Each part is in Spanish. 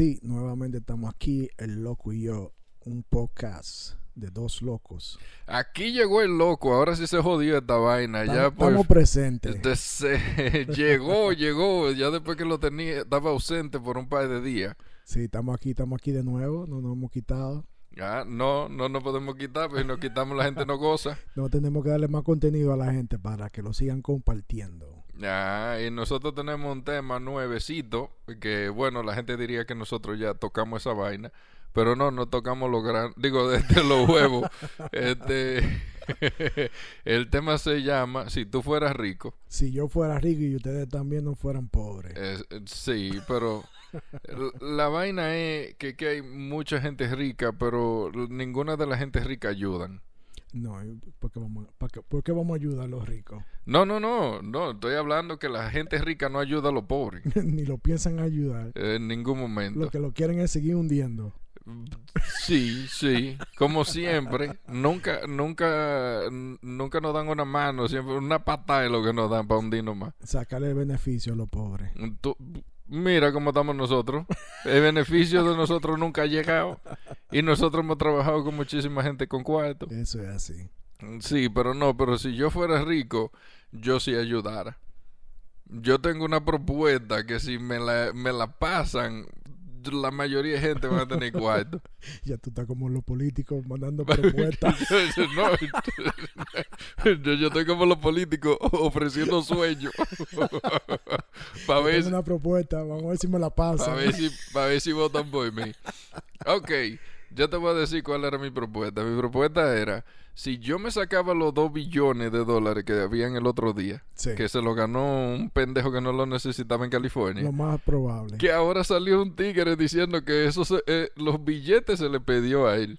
Sí, nuevamente estamos aquí, el loco y yo, un podcast de dos locos. Aquí llegó el loco, ahora sí se jodió esta vaina. ya Estamos, por- estamos presentes. se- llegó, llegó, ya después que lo tenía, estaba ausente por un par de días. Sí, estamos aquí, estamos aquí de nuevo, no nos hemos quitado. Ah, no, no nos podemos quitar, pero si nos quitamos la gente no goza. No tenemos que darle más contenido a la gente para que lo sigan compartiendo. Ah, y nosotros tenemos un tema nuevecito, que bueno, la gente diría que nosotros ya tocamos esa vaina, pero no, no tocamos los gran, digo, desde los huevos. Este, el tema se llama, si tú fueras rico, Si yo fuera rico y ustedes también no fueran pobres. Es- sí, pero la vaina es que, que hay mucha gente rica, pero ninguna de la gente rica ayudan. No, ¿por qué, vamos, por qué- por qué vamos a ayudar a los ricos? No, no, no, no, estoy hablando que la gente rica no ayuda a los pobres Ni lo piensan ayudar. eh, en ningún momento. Lo que lo quieren es seguir hundiendo. Sí, sí, como siempre, nunca, nunca, nunca nos dan una mano, siempre una patada es lo que nos dan para hundirnos más. Sacarle el beneficio a los pobres. Tú- mira cómo estamos nosotros. El beneficio de nosotros nunca ha llegado. Y nosotros hemos trabajado con muchísima gente con cuarto. Eso es así. Sí, pero no, pero si yo fuera rico, yo sí ayudara. Yo tengo una propuesta que si me la, me la pasan, la mayoría de gente va a tener cuarto. Ya tú estás como los políticos mandando propuestas. No, yo, yo estoy como los políticos ofreciendo sueños. Para ver, si- una propuesta, vamos a ver si me la pasan. pa' ver si, pa' ver si votan por mí. Ok, yo te voy a decir cuál era mi propuesta. Mi propuesta era, si yo me sacaba los dos billones de dólares que habían el otro día, Sí, que se lo ganó un pendejo que no lo necesitaba en California, lo más probable. que ahora salió un tigre diciendo que eso se- eh, los billetes se le perdió a él.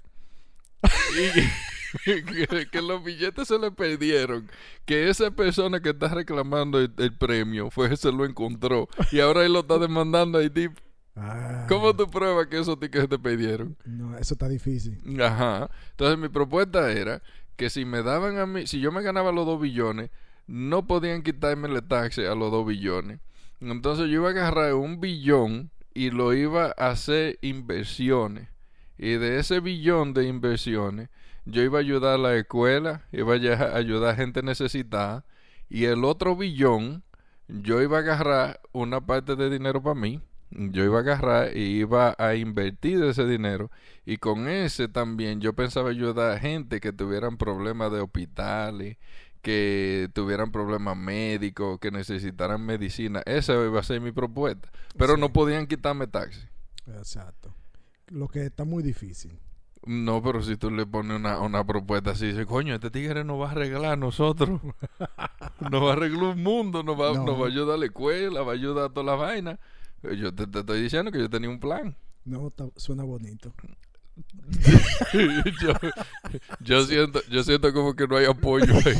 Y que, que los billetes se le perdieron. Que esa persona que está reclamando el, el premio fue que se lo encontró. Y ahora él lo está demandando a Haití. Ah, ¿Cómo tú pruebas que esos tickets te perdieron? No, eso está difícil. Ajá. Entonces mi propuesta era que si me daban a mí, si yo me ganaba los dos billones, no podían quitarme el taxi a los dos billones. Entonces yo iba a agarrar un billón y lo iba a hacer inversiones. Y de ese billón de inversiones, yo iba a ayudar a la escuela, iba a ayudar a gente necesitada. Y el otro billón, yo iba a agarrar una parte de dinero para mí. Yo iba a agarrar y iba a invertir ese dinero. Y con ese también yo pensaba ayudar a gente que tuvieran problemas de hospitales, que tuvieran problemas médicos, que necesitaran medicina. Esa iba a ser mi propuesta. Pero Sí. no podían quitarme taxi. Exacto. Lo que está muy difícil. No, pero si tú le pones una, una propuesta así, dice, coño, este tigre nos va a arreglar a nosotros. nos va a arreglar un mundo, nos va, No. nos va a ayudar a la escuela, va a ayudar a todas las vainas. Yo te, te estoy diciendo que yo tenía un plan. No, suena bonito. yo, yo siento, yo siento como que no hay apoyo ahí.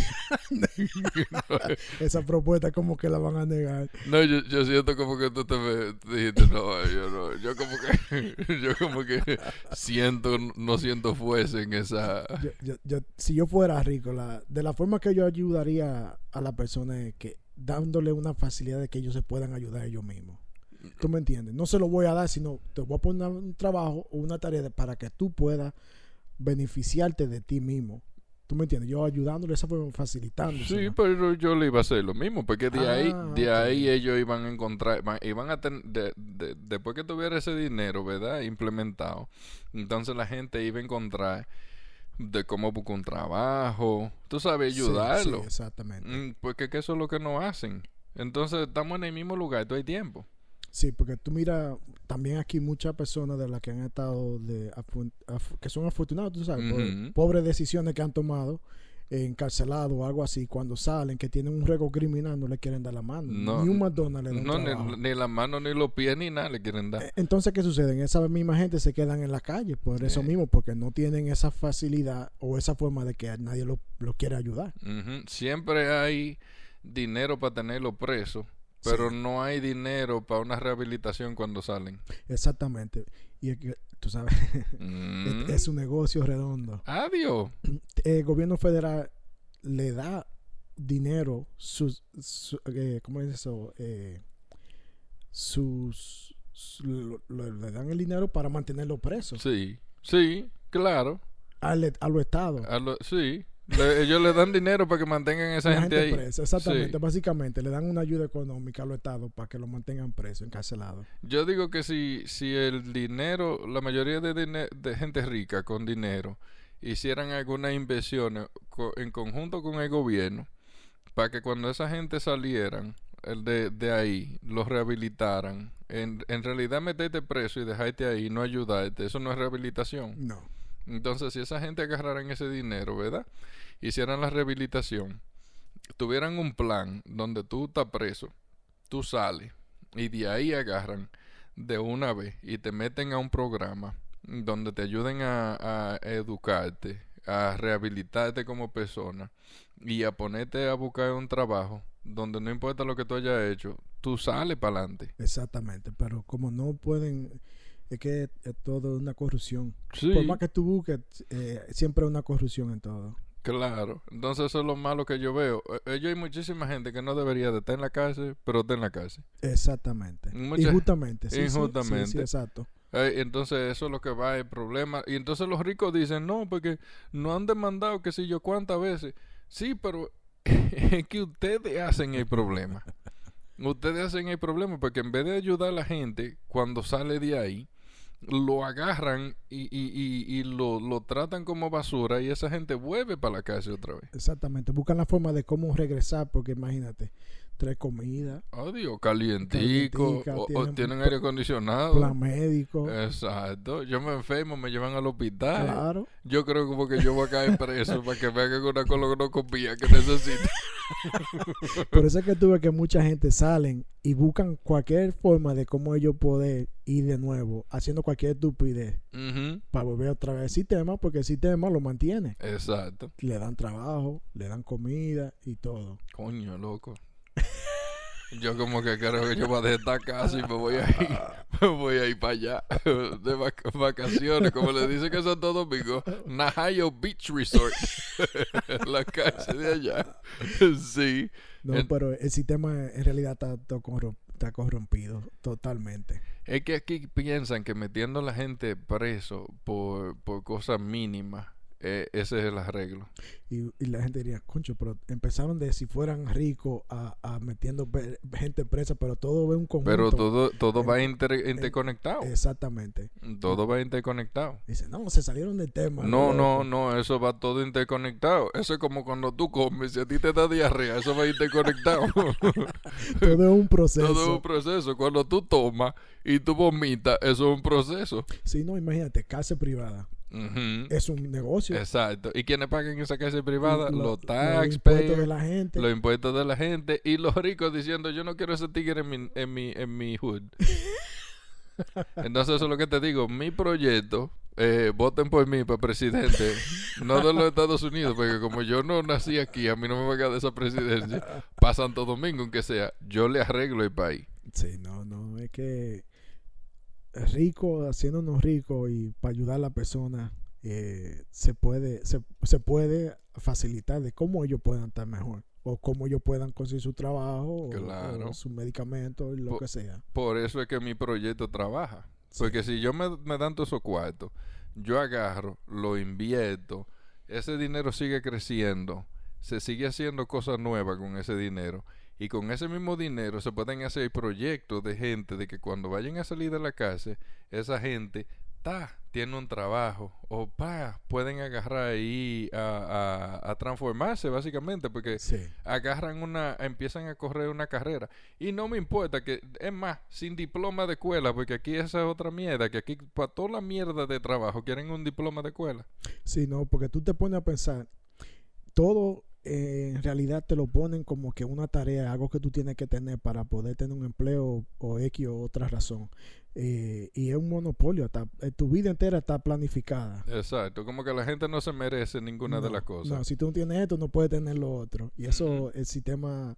Esa propuesta como que la van a negar. No, yo, yo siento como que tú te me- dijiste, no, yo no, yo como que, yo como que siento, no siento fuerza en esa... Yo- yo- yo- si yo fuera rico, la, de la forma que yo ayudaría a la persona es que dándole una facilidad de que ellos se puedan ayudar ellos mismos. ¿Tú me entiendes? No se lo voy a dar, sino te voy a poner un trabajo o una tarea para que tú puedas beneficiarte de ti mismo. ¿Tú me entiendes? Yo ayudándole esa forma, facilitando. Sí, pero yo le iba a hacer lo mismo, porque de ahí, Ah, de ahí ellos iban a encontrar, iban a tener, de- de- después que tuviera ese dinero, ¿verdad? Implementado, entonces la gente iba a encontrar de cómo buscar un trabajo, tú sabes, ayudarlo. Sí, exactamente. Mm, Porque que eso es lo que no hacen. Entonces estamos en el mismo lugar todo el tiempo. Sí, porque tú miras también aquí muchas personas de las que han estado de que son afortunados, tú sabes, por pobres decisiones que han tomado, eh, encarcelados o algo así, cuando salen, que tienen un récord criminal, no le quieren dar la mano. No, ni un McDonald's le dan No, ni, ni la mano, ni los pies, ni nada le quieren dar. Eh, Entonces, ¿qué sucede? Esa misma gente se quedan en la calle por eso mismo, porque no tienen esa facilidad o esa forma de que nadie lo, lo quiere ayudar. Siempre hay dinero para tenerlo preso, pero Sí. no hay dinero para una rehabilitación cuando salen. Exactamente. Y es que, tú sabes, Mm. es, es un negocio redondo. Adiós. el gobierno federal le da dinero, sus, su- eh, ¿cómo es eso? Eh, sus lo- le dan el dinero para mantenerlo preso Sí, sí, claro. al, a los estados. A lo- sí, Le- ellos le dan dinero para que mantengan a esa gente, gente ahí. presa, exactamente. Sí. Básicamente le dan una ayuda económica a los estados para que lo mantengan preso, encarcelado. Yo digo que si, si el dinero, la mayoría de, gente rica con dinero, hicieran algunas inversiones co- en conjunto con el gobierno, para que cuando esa gente salieran el de, de ahí, los rehabilitaran, en, en realidad meterte preso y dejarte ahí, no ayudarte, eso no es rehabilitación. No. Entonces, si esa gente agarraran ese dinero, ¿verdad? Hicieran la rehabilitación, tuvieran un plan donde tú estás preso, tú sales y de ahí agarran de una vez y te meten a un programa donde te ayuden a, educarte, a rehabilitarte como persona y a ponerte a buscar un trabajo donde no importa lo que tú hayas hecho, tú sales para adelante. Exactamente. Pero como no pueden, es que es todo una corrupción. Sí. Por más que tú busques, eh, siempre hay una corrupción en todo. Claro, entonces eso es lo malo que yo veo. Eh, Ellos hay muchísima gente que no debería de estar en la cárcel, pero está en la cárcel. Exactamente. Mucha- Injustamente. sí, sí, sí, Injustamente. Sí, exacto. Eh, entonces eso es lo que va el problema. Y entonces los ricos dicen, no, porque no han demandado que sé yo cuántas veces. Sí, pero es que ustedes hacen el problema. Ustedes hacen el problema porque en vez de ayudar a la gente cuando sale de ahí, lo agarran y, y, y, y lo, lo tratan como basura y esa gente vuelve para la cárcel otra vez. Exactamente. Buscan la forma de cómo regresar, porque imagínate, trae comida, Oh, Dios, calientico. O- tienen aire acondicionado. plan médico. Exacto. Yo me enfermo, me llevan al hospital. Claro. Yo creo como que yo voy a caer preso para que me hagan una colonoscopia que necesito. Por eso es que tuve que mucha gente salen y buscan cualquier forma de cómo ellos poder ir de nuevo haciendo cualquier estupidez para volver otra vez al sistema, porque el sistema lo mantiene. Exacto. Le dan trabajo, le dan comida y todo. Coño, loco. Yo como que creo que yo voy a esta casa y me voy a ir, me voy a ir para allá de vac- vacaciones, como le dicen que Santo Domingo, Najayo Beach Resort, la casa de allá. Sí, No, En- pero el sistema en realidad está corrompido totalmente. es que aquí piensan que metiendo a la gente preso por, por cosas mínimas, eh, ese es el arreglo. Y, y la gente diría, concho, pero empezaron de si fueran ricos a, a metiendo gente presa, pero todo es un conjunto. Pero todo, todo va inter- interconectado. Exactamente. Todo va interconectado. Dice, no, se salieron del tema. No, no, loco". no, eso va todo interconectado. Eso es como cuando tú comes, si a ti te da diarrea, eso va interconectado. Todo es un proceso. todo es un proceso. Cuando tú tomas y tú vomitas, eso es un proceso. Si no, imagínate, cárcel privada. Es un negocio. Exacto. ¿Y quiénes pagan esa cárcel privada? Lo- los los impuestos de la gente. los impuestos de la gente y los ricos diciendo yo no quiero ese tigre en mi, en mi, en mi hood. Entonces eso es lo que te digo. Mi proyecto, eh, voten por mí para presidente, no de los Estados Unidos, porque como yo no nací aquí, a mí no me va a quedar esa presidencia. Para Santo Domingo, aunque sea, yo le arreglo el país. Sí, no, no, es que rico, haciéndonos ricos y para ayudar a la persona, eh, se puede, se, se puede facilitar de cómo ellos puedan estar mejor o cómo ellos puedan conseguir su trabajo o- Claro. o, su medicamento y lo Po- que sea. Por eso es que mi proyecto trabaja. Sí. Porque si yo me, me dan todos esos cuartos, yo agarro, lo invierto, ese dinero sigue creciendo, se sigue haciendo cosas nuevas con ese dinero. Y con ese mismo dinero se pueden hacer proyectos de gente de que cuando vayan a salir de la casa, esa gente ta, tiene un trabajo o pa, pueden agarrar ahí a, a- a transformarse básicamente porque Sí, agarran una, empiezan a correr una carrera. Y no me importa que, es más, sin diploma de escuela, porque aquí esa es otra mierda, que aquí para toda la mierda de trabajo quieren un diploma de escuela. sí, no, porque tú te pones a pensar, todo eh, en realidad te lo ponen como que una tarea, algo que tú tienes que tener para poder tener un empleo o X o otra razón. Eh, y es un monopolio, está- eh, tu vida entera está planificada. Exacto, como que la gente no se merece ninguna de las cosas. No, si tú no tienes esto, no puedes tener lo otro. Y eso, el sistema,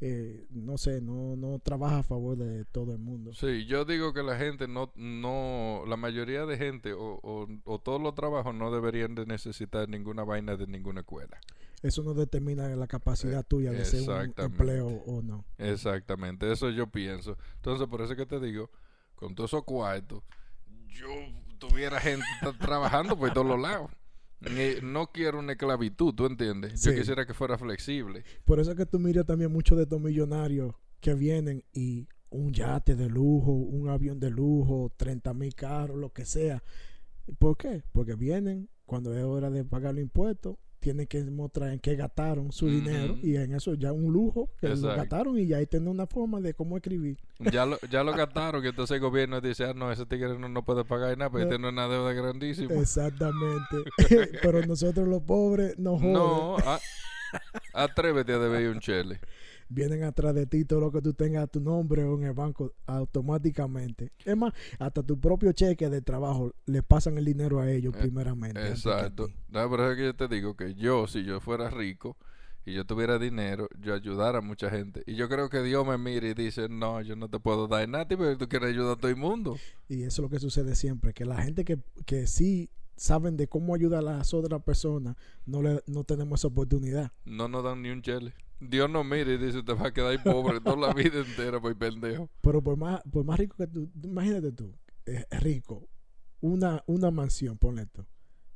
eh, no sé, no, no trabaja a favor de todo el mundo. Sí, yo digo que la gente no, no, la mayoría de gente o, o, o todos los trabajos no deberían de necesitar ninguna vaina de ninguna escuela. Eso no determina la capacidad tuya de ser un empleo o no. Exactamente, eso yo pienso. Entonces, por eso que te digo, con todos esos cuartos, yo tuviera gente tra- trabajando por todos los lados. No quiero una esclavitud, ¿tú entiendes? Yo quisiera que fuera flexible. Por eso es que tú miras también muchos de estos millonarios que vienen y un yate de lujo, un avión de lujo, 30 mil carros, lo que sea. ¿Por qué? Porque vienen cuando es hora de pagar los impuestos, tienen que mostrar en qué gastaron su dinero y en eso ya un lujo que lo gastaron y ya ahí tienen una forma de cómo escribir. Ya lo, ya lo gastaron, que entonces el gobierno dice, ah, no, ese tigre no, no puede pagar nada, porque No. tiene una deuda grandísima. Exactamente. Pero nosotros los pobres no joden. No, a- atrévete a deber un chele. Vienen atrás de ti todo lo que tú tengas a tu nombre o en el banco automáticamente. Es más, hasta tu propio cheque de trabajo le pasan el dinero a ellos Eh, primeramente. Exacto. No, pero es que yo te digo que yo, si yo fuera rico y yo tuviera dinero, yo ayudara a mucha gente. Y yo creo que Dios me mira y dice, no, yo no te puedo dar nada, pero tú quieres ayudar a todo el mundo. Y eso es lo que sucede siempre, que la gente que, que sí saben de cómo ayudar a las otras personas, no, le, no tenemos esa oportunidad. No nos dan ni un chele. Dios nos mira y dice, te vas a quedar pobre toda la vida entera por pendejo. Pero por más, por más rico que tú, imagínate tú, eh, rico, una, una mansión, ponle esto.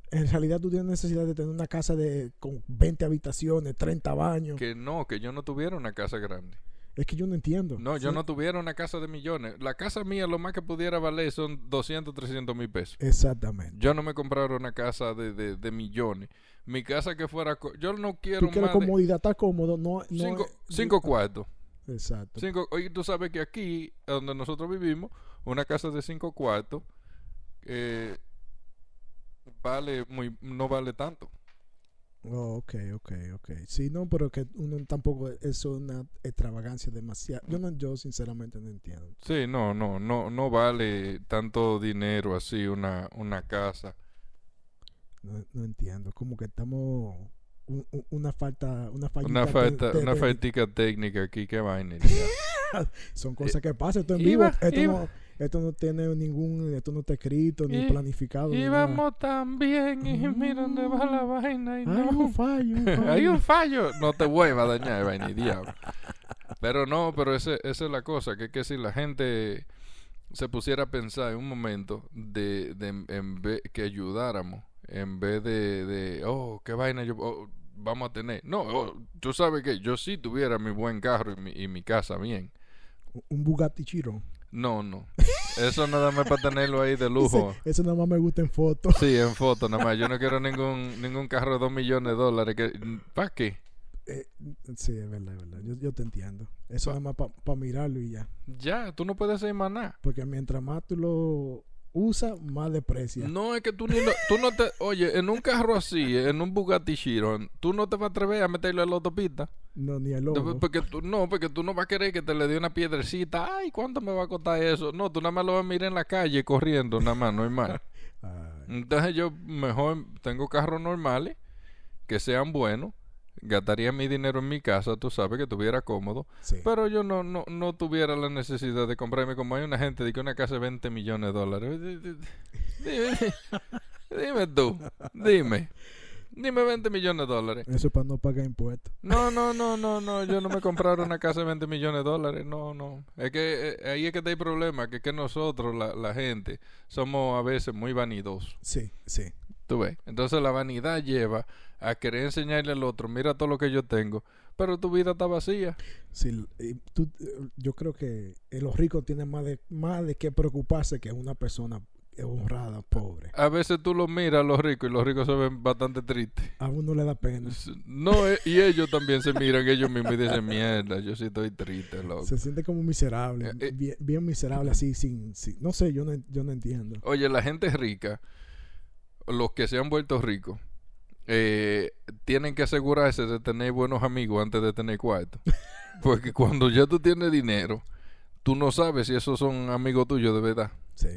En realidad tú tienes necesidad de tener una casa de con 20 habitaciones, 30 baños. Que no, que yo no tuviera una casa grande. Es que yo no entiendo. No, yo no tuviera una casa de millones. La casa mía lo más que pudiera valer son 200, 300 mil pesos. Exactamente. Yo no me compraron una casa de, de, de millones. Mi casa que fuera... Yo no quiero Tú quieres más de comodidad, estar cómodo, no, no cinco, es- cinco cuartos. Exacto. Cinco, oye, tú sabes que aquí, donde nosotros vivimos, una casa de cinco cuartos eh, vale muy, no vale tanto. Oh, ok, ok, ok. Sí, no, pero que uno tampoco es una extravagancia demasiado. Yo no, yo sinceramente no entiendo. Sí, no, no, no, no vale tanto dinero así una, una casa. No, no entiendo. Como que estamos un- un- una falta, una fallita Una falta, una faltica técnica aquí, qué vaina. Son cosas que pasan. Esto en iba- vivo. Esto iba- no, esto no tiene ningún, esto no está escrito ni Y- planificado. ni nada. Íbamos tan bien y mira dónde va la vaina y Hay no. un fallo. un fallo. Hay un fallo. No te vuelva a dañar, vaina y diablo. Pero no, pero ese, esa es la cosa, que, que si la gente se pusiera a pensar en un momento de, de en- en vez que ayudáramos, en vez de, de oh, qué vaina yo oh, vamos a tener. No, oh, tú sabes que yo sí tuviera mi buen carro y mi, y mi casa bien. Un Bugatti Chiron. No, no. Eso nada más para tenerlo ahí de lujo. Eso nada más me gusta en fotos. Sí, en foto nada más. Yo no quiero ningún ningún carro de dos millones de dólares. Que, ¿Para qué? Eh, sí, es verdad, es verdad. Yo, yo te entiendo. Eso Pa- nada más para mirarlo y ya. Ya, tú no puedes hacer más nada. Porque mientras más tú lo usas, más deprecia. No, es que tú, ni lo- tú no te... Oye, en un carro así, en un Bugatti Chiron, tú no te vas a atrever a meterlo en la autopista. No, ni Después, logo. Porque tú, no, porque tú no vas a querer que te le dé una piedrecita. Ay, ¿cuánto me va a costar eso? No, tú nada más lo vas a mirar en la calle corriendo, nada más, no hay más. Entonces yo mejor tengo carros normales, que sean buenos. Gastaría mi dinero en mi casa, tú sabes, que estuviera cómodo. sí. Pero yo no, no, no tuviera la necesidad de comprarme como hay una gente de que una casa de 20 millones de dólares. Dime, dime tú, dime. Dime 20 millones de dólares. Eso es para no pagar impuestos. No, no, no, no, no. Yo no me compraron una casa de 20 millones de dólares. No, no. Es que eh, ahí es que está el problema. Que es que nosotros, la, la gente, somos a veces muy vanidosos. Sí, sí. ¿Tú ves? Entonces la vanidad lleva a querer enseñarle al otro, mira todo lo que yo tengo. Pero tu vida está vacía. Sí, tú- eh, yo creo que eh, los ricos tienen más de, más de qué preocuparse que una persona honrada, pobre. A veces tú los miras a los ricos y los ricos se ven bastante tristes. A uno le da pena. No, eh, y ellos también se miran ellos mismos y dicen, mierda, yo sí estoy triste, loco. Se siente como miserable. Eh. bien, bien miserable así, sin, sin- No sé, yo no, yo no entiendo. Oye, la gente rica, los que se han vuelto ricos, eh, tienen que asegurarse de tener buenos amigos antes de tener cuarto. Porque cuando ya tú tienes dinero, tú no sabes si esos son amigos tuyos de verdad. Sí.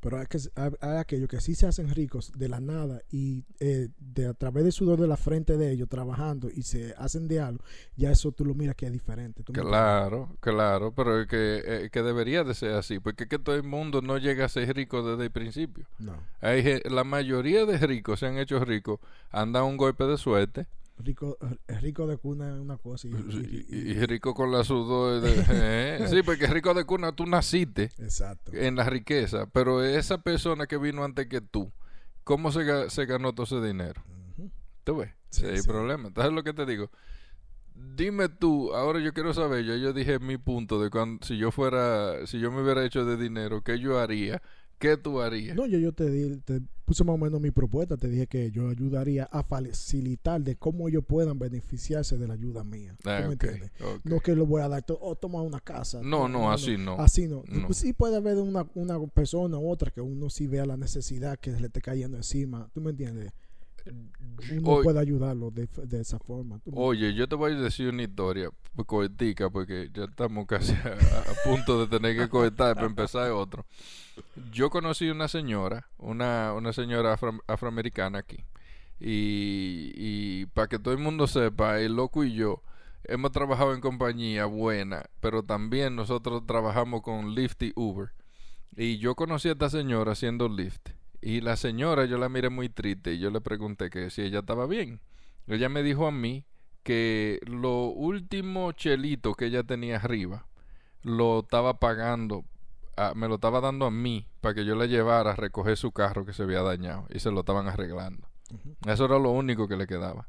Pero hay, que, hay, hay aquellos que sí se hacen ricos de la nada y eh, de a través del sudor de la frente de ellos trabajando y se hacen de algo, ya eso tú lo miras que es diferente. Claro, claro, pero es que, eh, que debería de ser así, porque es que todo el mundo no llega a ser rico desde el principio. No. Hay, la mayoría de ricos se han hecho ricos, han dado un golpe de suerte Rico, eh, rico de cuna es una cosa. Y, Y, y- y- y rico con la sudor. de- ¿eh? Sí, porque rico de cuna tú naciste exacto. en la riqueza, pero esa persona que vino antes que tú, ¿cómo se, se ganó todo ese dinero? ¿Tú ves? Sí, Sí, hay sí. problema. Entonces lo que te digo, dime tú, ahora yo quiero saber, yo, yo dije mi punto de cuando, si yo fuera, si yo me hubiera hecho de dinero, ¿qué yo haría? ¿Qué tú harías? No, yo, yo te, di, te puse más o menos mi propuesta. Te dije que yo ayudaría a facilitar de cómo ellos puedan beneficiarse de la ayuda mía. ¿Tú Ah, me entiendes? No que lo voy a dar, oh, toma una casa. No, no, así no. Así no. No. Pues sí puede haber una, una persona u otra que uno sí vea la necesidad que le esté cayendo encima. ¿Tú me entiendes? Uno Oye, puede ayudarlo de, de esa forma. ¿tú me- oye, yo te voy a decir una historia cortica porque ya estamos casi a, a punto de tener que cortar para empezar otro. Yo conocí una señora, una, una señora afro- afroamericana aquí. Y, y para que todo el mundo sepa, el loco y yo hemos trabajado en compañía buena, pero también nosotros trabajamos con Lyft y Uber. Y yo conocí a esta señora haciendo Lyft. Y la señora yo la miré muy triste y yo le pregunté que si ella estaba bien. Ella me dijo a mí que lo último chelito que ella tenía arriba lo estaba pagando, a- me lo estaba dando a mí para que yo la llevara a recoger su carro que se había dañado y se lo estaban arreglando. Eso era lo único que le quedaba.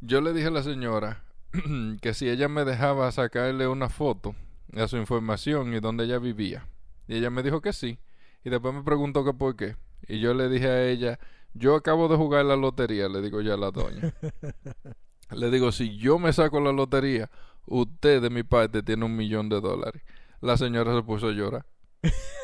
Yo le dije a la señora que si ella me dejaba sacarle una foto a su información y dónde ella vivía. Y ella me dijo que sí. Y después me preguntó que por qué. Y yo le dije a ella, yo acabo de jugar la lotería, le digo yo a la doña. le digo, si yo me saco la lotería, usted de mi parte tiene un millón de dólares. La señora se puso a llorar.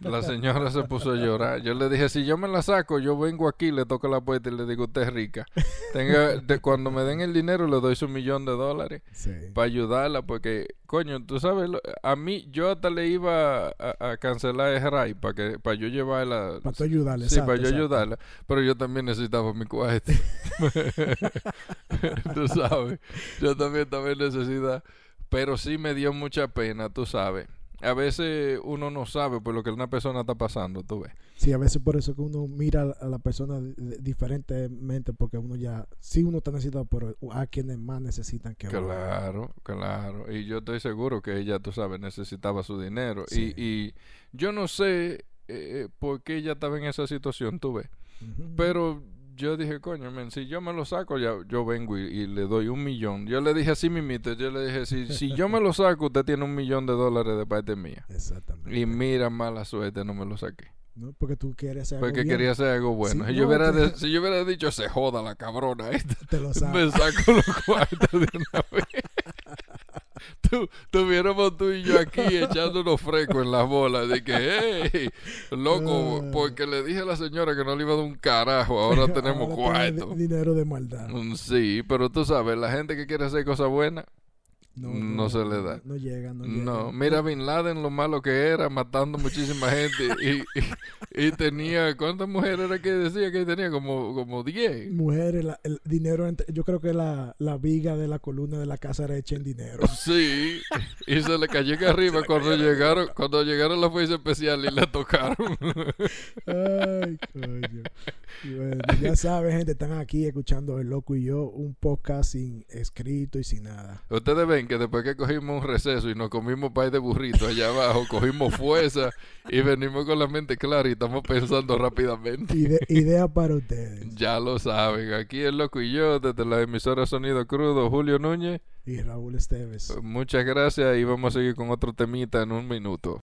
La señora se puso a llorar. Yo le dije, si yo me la saco, yo vengo aquí, le toco la puerta y le digo, usted es rica. Tenga, de, cuando me den el dinero, le doy su millón de dólares Sí. para ayudarla, porque, coño, tú sabes, lo- a mí, yo hasta le iba a, a cancelar el RAI para que para yo llevarla. Para tú ayudarle. Sí, exacto, para yo exacto. ayudarla. Pero yo también necesitaba mi cuarto. tú sabes. Yo también estaba en necesidad. Pero sí me dio mucha pena, tú sabes. A veces uno no sabe por lo que una persona está pasando, tú ves. Sí, a veces por eso que uno mira a la persona di- di- diferentemente porque uno ya, sí uno está necesitado, pero a quienes más necesitan que uno. Claro, claro. Y yo estoy seguro que ella, tú sabes, necesitaba su dinero. Sí. Y, y yo no sé eh, por qué ella estaba en esa situación, tú ves. Pero yo dije, coño, men, si yo me lo saco, ya yo vengo y, y le doy un millón. Yo le dije así mimito, yo le dije, si, si yo me lo saco, usted tiene un millón de dólares de parte mía. Exactamente. Y mira, mala suerte, no me lo saqué. ¿no? Porque tú quieres hacer algo Porque quería hacer algo bueno. Sí, si, yo hubiera te- de- si yo hubiera dicho, se joda la cabrona esta, te lo me sabes. saco los cuartos de una vez. Tú, tuviéramos tú y yo aquí echándonos fresco en las bolas de que, hey, loco, Ah. porque le dije a la señora que no le iba a dar un carajo, ahora tenemos Ahora cuarto. di- dinero de maldad. Mm, Sí, pero tú sabes, la gente que quiere hacer cosas buenas, No se le da. No llega, no no. llega. Mira Bin Laden lo malo que era, matando muchísima gente. Y, y, y tenía, ¿cuántas mujeres era que decía que tenía? Como, como 10. Mujeres, la- el dinero, entre- yo creo que la, la viga de la columna de la casa era hecha en dinero. Sí, y se le cayó que arriba cuando llegaron, cuando llegaron las fuerzas especiales y la tocaron. Ay, coño. Bueno, ya saben, gente, están aquí escuchando El Loco y yo, un podcast sin escrito y sin nada. Ustedes ven que después que cogimos un receso y nos comimos pay de burrito allá abajo, cogimos fuerza y venimos con la mente clara y estamos pensando rápidamente. Ide- idea para ustedes. Ya lo saben, aquí el loco y yo, desde la emisora Sonido Crudo, Julio Núñez. Y Raúl Esteves. Muchas gracias y vamos a seguir con otro temita en un minuto.